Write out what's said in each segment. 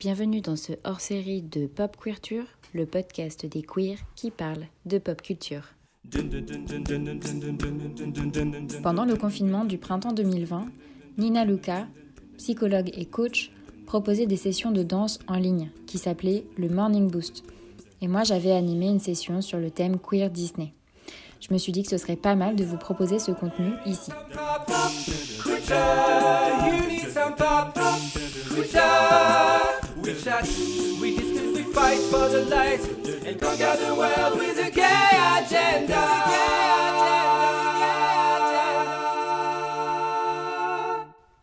Bienvenue dans ce hors-série de Pop Queerture, le podcast des queers qui parlent de pop culture. Pendant le confinement du printemps 2020, Nina Luca, psychologue et coach, proposait des sessions de danse en ligne qui s'appelaient le Morning Boost. Et moi, j'avais animé une session sur le thème queer Disney. Je me suis dit que ce serait pas mal de vous proposer ce contenu ici.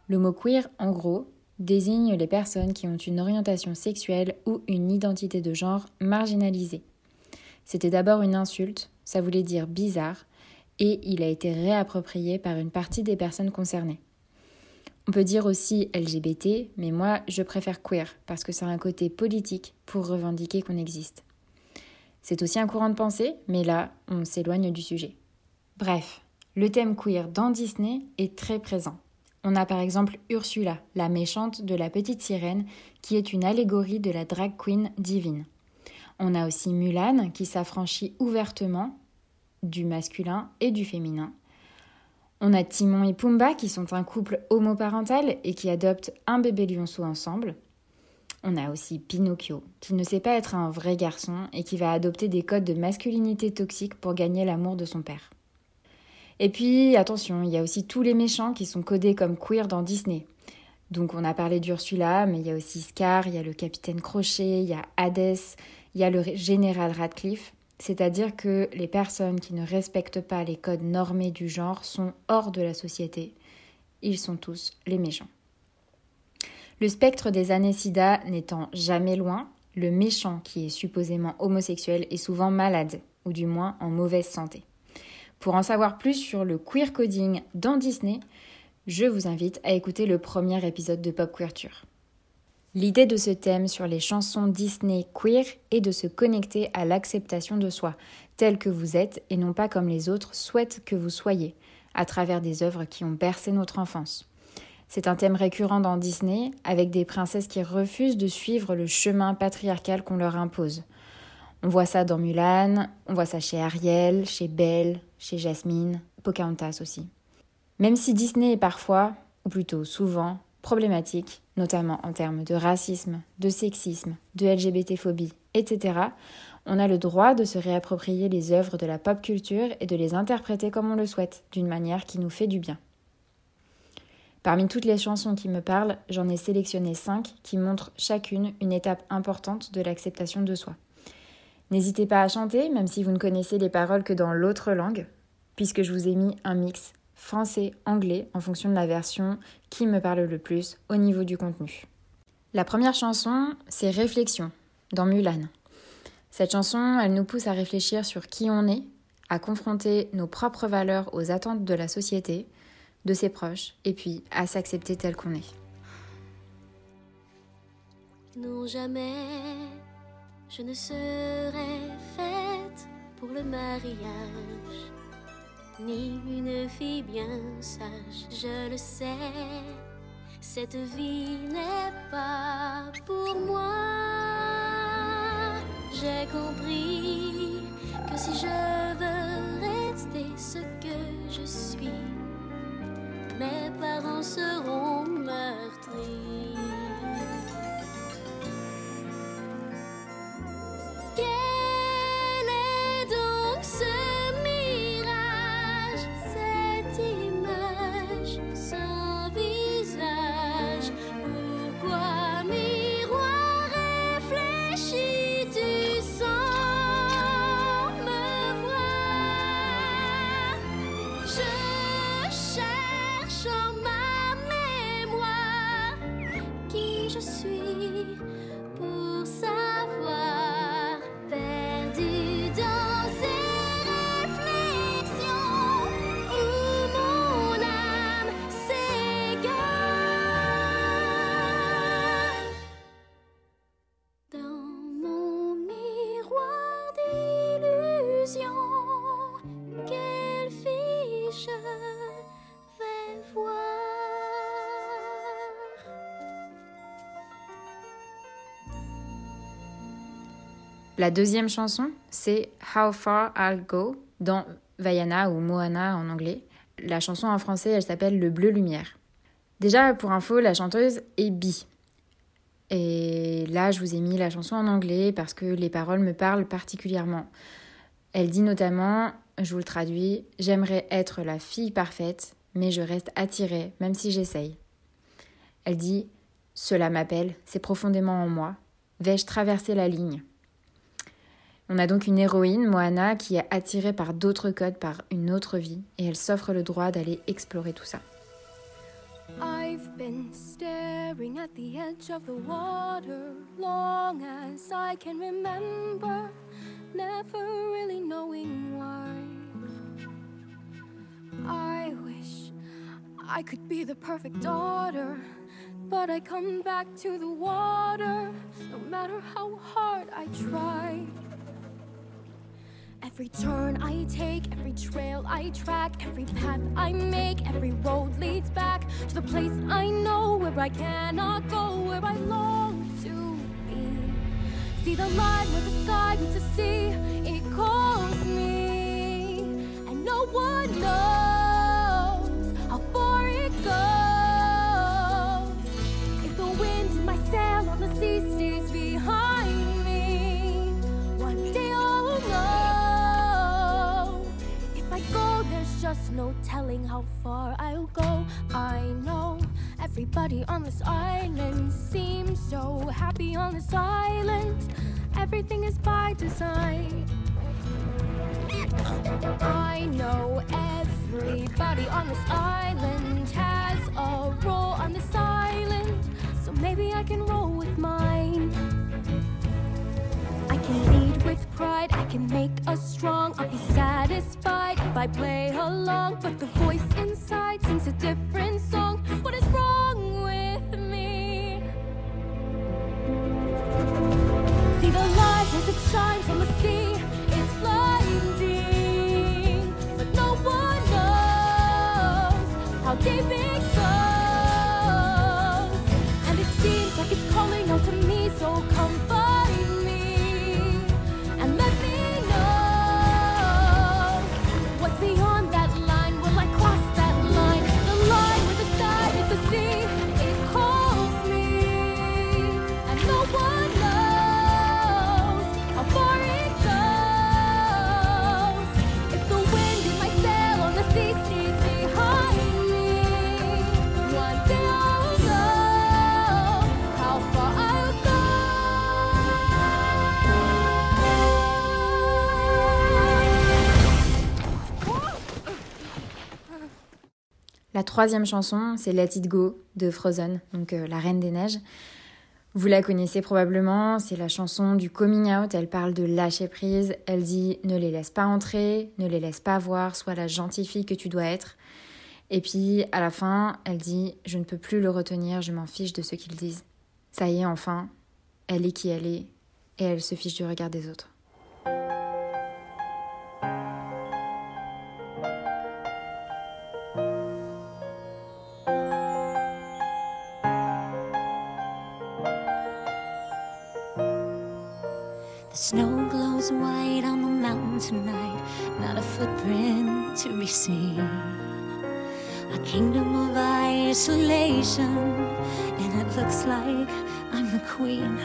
Le mot queer, en gros, désigne les personnes qui ont une orientation sexuelle ou une identité de genre marginalisée. C'était d'abord une insulte, ça voulait dire bizarre, et il a été réapproprié par une partie des personnes concernées. On peut dire aussi LGBT, mais moi je préfère queer parce que ça a un côté politique pour revendiquer qu'on existe. C'est aussi un courant de pensée, mais là on s'éloigne du sujet. Bref, le thème queer dans Disney est très présent. On a par exemple Ursula, la méchante de la petite sirène, qui est une allégorie de la drag queen divine. On a aussi Mulan, qui s'affranchit ouvertement du masculin et du féminin. On a Timon et Pumba, qui sont un couple homoparental et qui adoptent un bébé lionceau ensemble. On a aussi Pinocchio, qui ne sait pas être un vrai garçon et qui va adopter des codes de masculinité toxique pour gagner l'amour de son père. Et puis, attention, il y a aussi tous les méchants qui sont codés comme queer dans Disney. Donc on a parlé d'Ursula, mais il y a aussi Scar, il y a le capitaine Crochet, il y a Hades, il y a le général Radcliffe. C'est-à-dire que les personnes qui ne respectent pas les codes normés du genre sont hors de la société. Ils sont tous les méchants. Le spectre des années n'étant jamais loin, le méchant qui est supposément homosexuel est souvent malade, ou du moins en mauvaise santé. Pour en savoir plus sur le queer coding dans Disney, je vous invite à écouter le premier épisode de Pop Queerture. L'idée de ce thème sur les chansons Disney queer est de se connecter à l'acceptation de soi, tel que vous êtes et non pas comme les autres souhaitent que vous soyez, à travers des œuvres qui ont bercé notre enfance. C'est un thème récurrent dans Disney, avec des princesses qui refusent de suivre le chemin patriarcal qu'on leur impose. On voit ça dans Mulan, on voit ça chez Ariel, chez Belle, chez Jasmine, Pocahontas aussi. Même si Disney est parfois, ou plutôt souvent, notamment en termes de racisme, de sexisme, de LGBT-phobie, etc., on a le droit de se réapproprier les œuvres de la pop culture et de les interpréter comme on le souhaite, d'une manière qui nous fait du bien. Parmi toutes les chansons qui me parlent, j'en ai sélectionné cinq qui montrent chacune une étape importante de l'acceptation de soi. N'hésitez pas à chanter, même si vous ne connaissez les paroles que dans l'autre langue, puisque je vous ai mis un mix français-anglais en fonction de la version qui me parle le plus au niveau du contenu. La première chanson, c'est Réflexion, dans Mulan. Cette chanson, elle nous pousse à réfléchir sur qui on est, à confronter nos propres valeurs aux attentes de la société, de ses proches, et puis à s'accepter tel qu'on est. Non, jamais je ne serai faite pour le mariage, ni une fille bien sage, je le sais. Cette vie n'est pas pour moi. J'ai compris que si je La deuxième chanson, c'est How Far I'll Go dans Vaiana ou Moana en anglais. La chanson en français, elle s'appelle Le Bleu Lumière. Déjà, pour info, la chanteuse est bi. Et là, je vous ai mis la chanson en anglais parce que les paroles me parlent particulièrement. Elle dit notamment, je vous le traduis, J'aimerais être la fille parfaite, mais je reste attirée, même si j'essaye. Elle dit Cela m'appelle, c'est profondément en moi. Vais-je traverser la ligne? On a donc une héroïne, Moana, qui est attirée par d'autres codes, par une autre vie, et elle s'offre le droit d'aller explorer tout ça. I've been staring at the edge of the water long as I can remember, never really knowing why. I wish I could be the perfect daughter, but I come back to the water no matter how hard I try. Every turn I take, every trail I track, every path I make, every road leads back to the place I know where I cannot go, where I long to be. See the line where the sky meets the sea, telling how far I'll go. I know everybody on this island seems so happy on this island. Everything is by design. I know everybody on this island has a role on this island, so maybe I can roll with mine. I can lead with pride, I can make us strong. I'll be satisfied if I play but the troisième chanson, c'est Let It Go de Frozen, donc euh, la Reine des Neiges. Vous la connaissez probablement, c'est la chanson du coming out, elle parle de lâcher prise, elle dit ne les laisse pas entrer, ne les laisse pas voir, sois la gentille fille que tu dois être. Et puis à la fin, elle dit je ne peux plus le retenir, je m'en fiche de ce qu'ils disent. Ça y est enfin, elle est qui elle est et elle se fiche du regard des autres. Kingdom of isolation, and it looks like I'm the queen.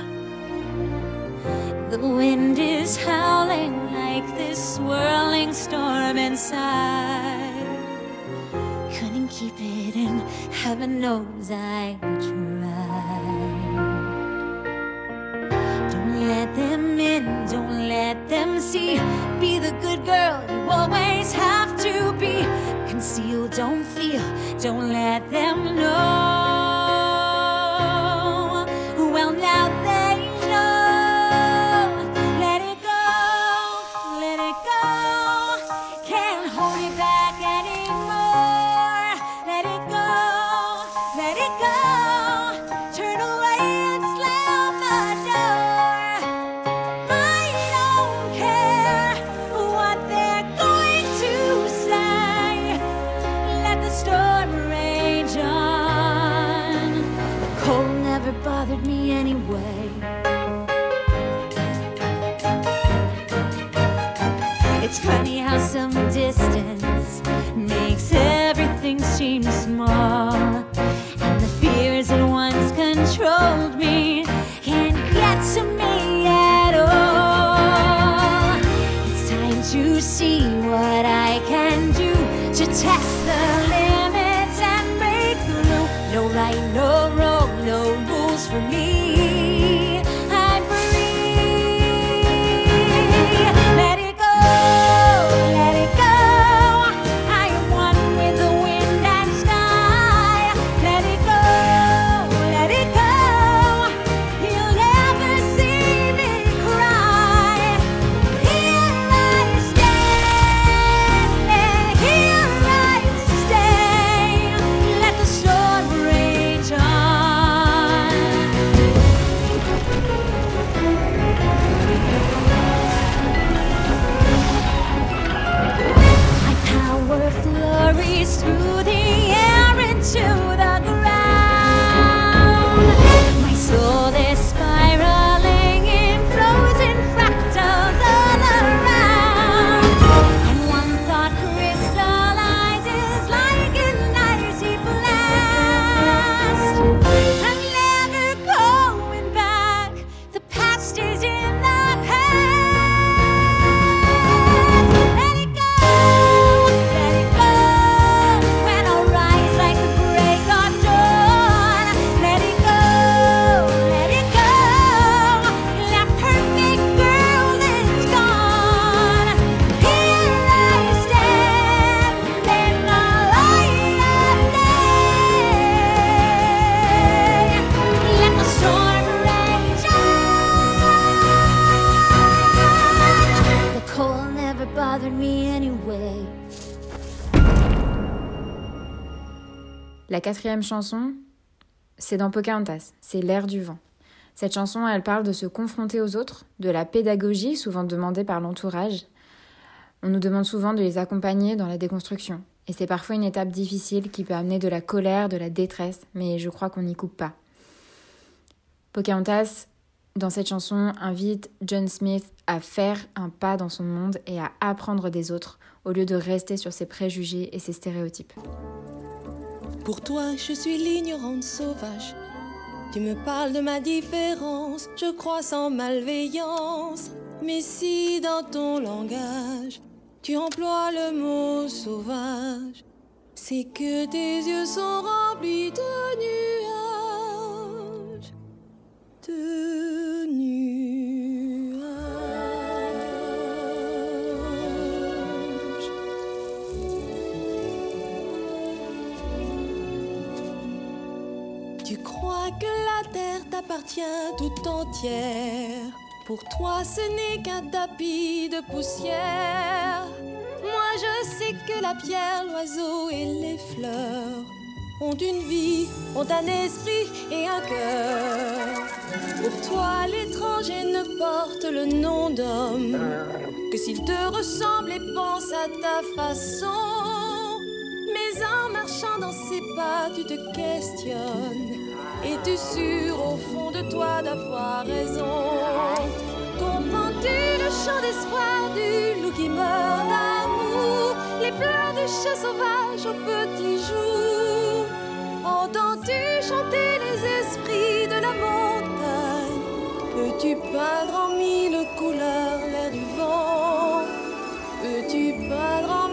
The wind is howling like this swirling storm inside. Couldn't keep it in, heaven knows I tried. Don't let them in, don't let them see. Be the good girl you always have. Conceal, don't feel, don't let them know. Small. And the fears that once controlled me can't get to me at all. It's time to see what I can do to test the limits and break through. No right, no wrong, no rules for me. La quatrième chanson, c'est dans Pocahontas, c'est l'air du vent. Cette chanson, elle parle de se confronter aux autres, de la pédagogie souvent demandée par l'entourage. On nous demande souvent de les accompagner dans la déconstruction. Et c'est parfois une étape difficile qui peut amener de la colère, de la détresse, mais je crois qu'on n'y coupe pas. Pocahontas, dans cette chanson, invite John Smith à faire un pas dans son monde et à apprendre des autres, au lieu de rester sur ses préjugés et ses stéréotypes. Pour toi, je suis l'ignorante sauvage. Tu me parles de ma différence, je crois sans malveillance. Mais si dans ton langage, tu emploies le mot sauvage, c'est que tes yeux sont remplis de nuages. Crois que la terre t'appartient tout entière. Pour toi, ce n'est qu'un tapis de poussière. Moi, je sais que la pierre, l'oiseau et les fleurs ont une vie, ont un esprit et un cœur. Pour toi, l'étranger ne porte le nom d'homme que s'il te ressemble et pense à ta façon. Mais en marchant dans ses pas, tu te questionnes. Es-tu sûr au fond de toi d'avoir raison? Comprends-tu le chant d'espoir du loup qui meurt d'amour Les pleurs du chat sauvage au petit jour. Entends-tu chanter les esprits de la montagne? Peux-tu peindre en mille couleurs l'air du vent? Peux-tu peindre en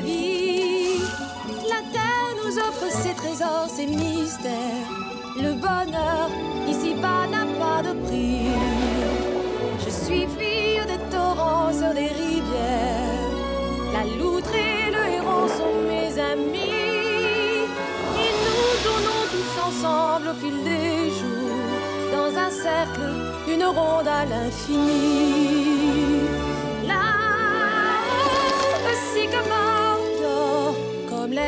la terre nous offre ses trésors, ses mystères. Le bonheur ici-bas n'a pas de prix. Je suis fille des torrents sur des rivières. La loutre et le héron sont mes amis. Et nous tournons tous ensemble au fil des jours. Dans un cercle, une ronde à l'infini.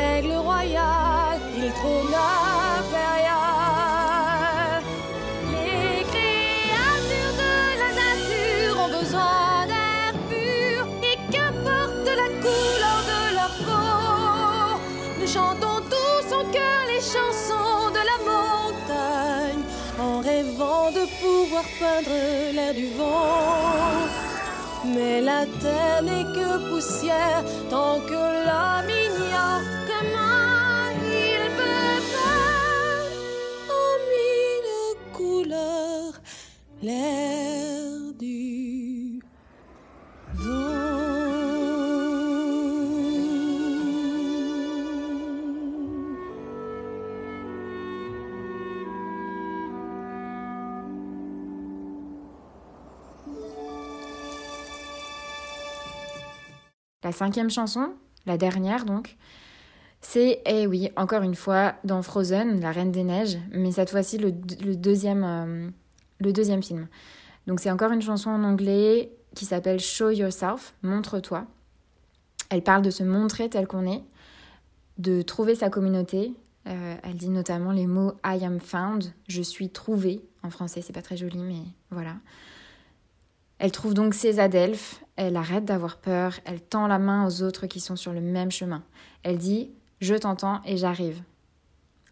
règle royale, il trône impérial. Les créatures de la nature ont besoin d'air pur, et qu'importe la couleur de leur peau, nous chantons tous en cœur les chansons de la montagne, en rêvant de pouvoir peindre l'air du vent. Mais la terre n'est que poussière tant que l'homme ignore La cinquième chanson, la dernière donc, c'est, eh oui, encore une fois, dans Frozen, La Reine des Neiges, mais cette fois-ci le, deuxième, euh, le deuxième film. Donc c'est encore une chanson en anglais qui s'appelle Show Yourself, Montre-toi. Elle parle de se montrer tel qu'on est, de trouver sa communauté. Euh, elle dit notamment les mots I am found, je suis trouvé. En français, c'est pas très joli, mais voilà. Elle trouve donc ses adelphes, elle arrête d'avoir peur, elle tend la main aux autres qui sont sur le même chemin. Elle dit Je t'entends et j'arrive.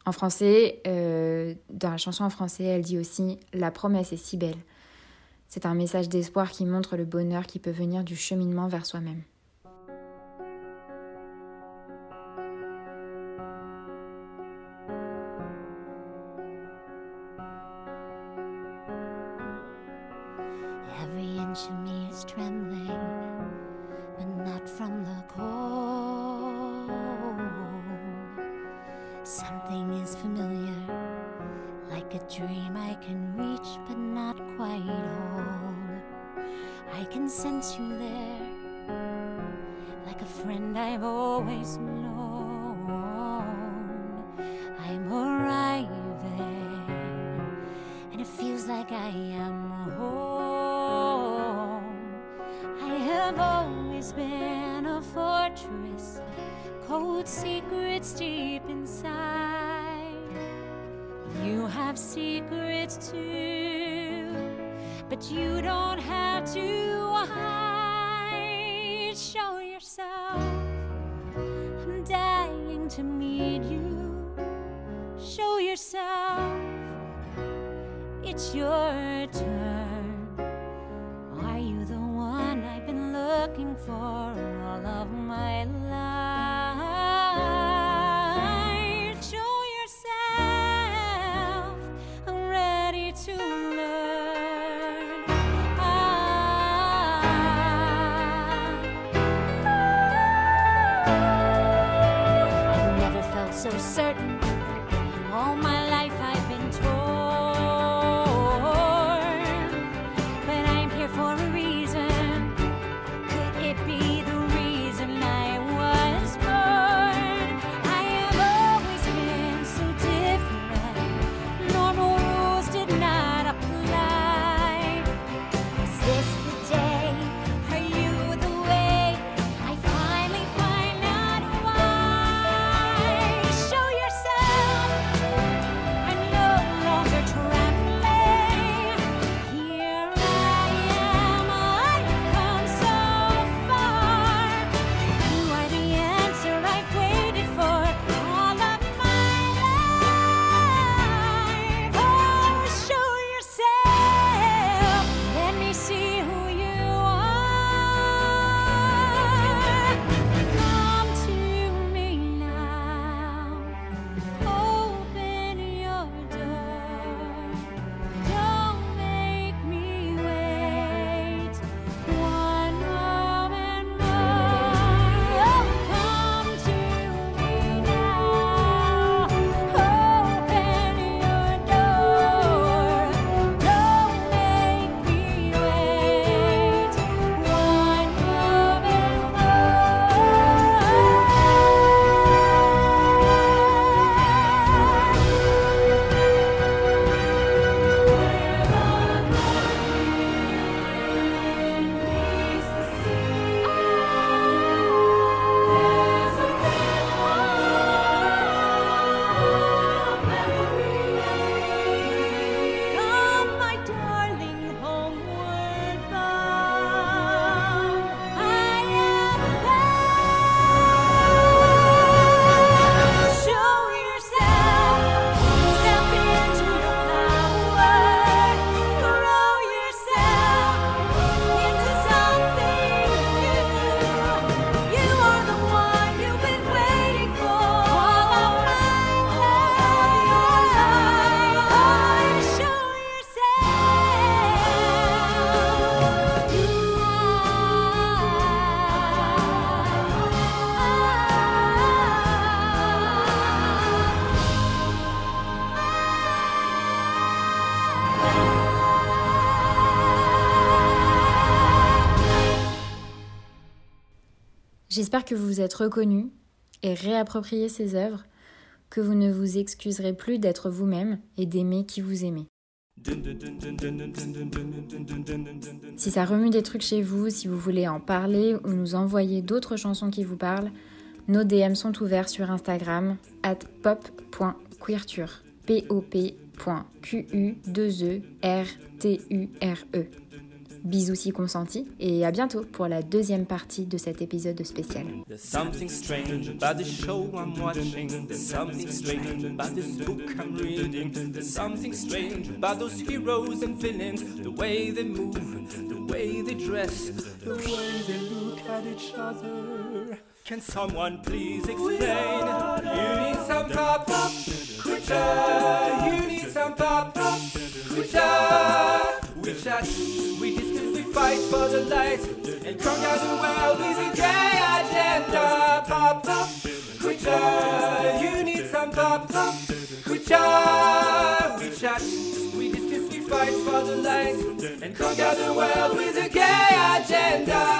En français, euh, dans la chanson en français, elle dit aussi La promesse est si belle. C'est un message d'espoir qui montre le bonheur qui peut venir du cheminement vers soi-même. I've always known. I'm arriving and it feels like I am home. I have always been a fortress, cold secrets deep inside. You have secrets too, but you don't have to hide. To meet you. Show yourself. It's your turn. Are you the one I've been looking for all of my life? J'espère que vous vous êtes reconnus et réapproprié ces œuvres, que vous ne vous excuserez plus d'être vous-même et d'aimer qui vous aimez. Si ça remue des trucs chez vous, si vous voulez en parler ou nous envoyer d'autres chansons qui vous parlent, nos DM sont ouverts sur Instagram at pop.queerture. P-O-P.Q-U-2-E-R-T-U-R-E. Bisous si consentis et à bientôt pour la deuxième partie de cet épisode spécial. Can someone please explain? You need some pop, quitter. You need some pop. We chat, we discuss, we fight for the light and conquer the world with a gay agenda. Pop, quitter. You need some pop, quitter. We chat, we discuss, we fight for the light and conquer the world with a gay agenda.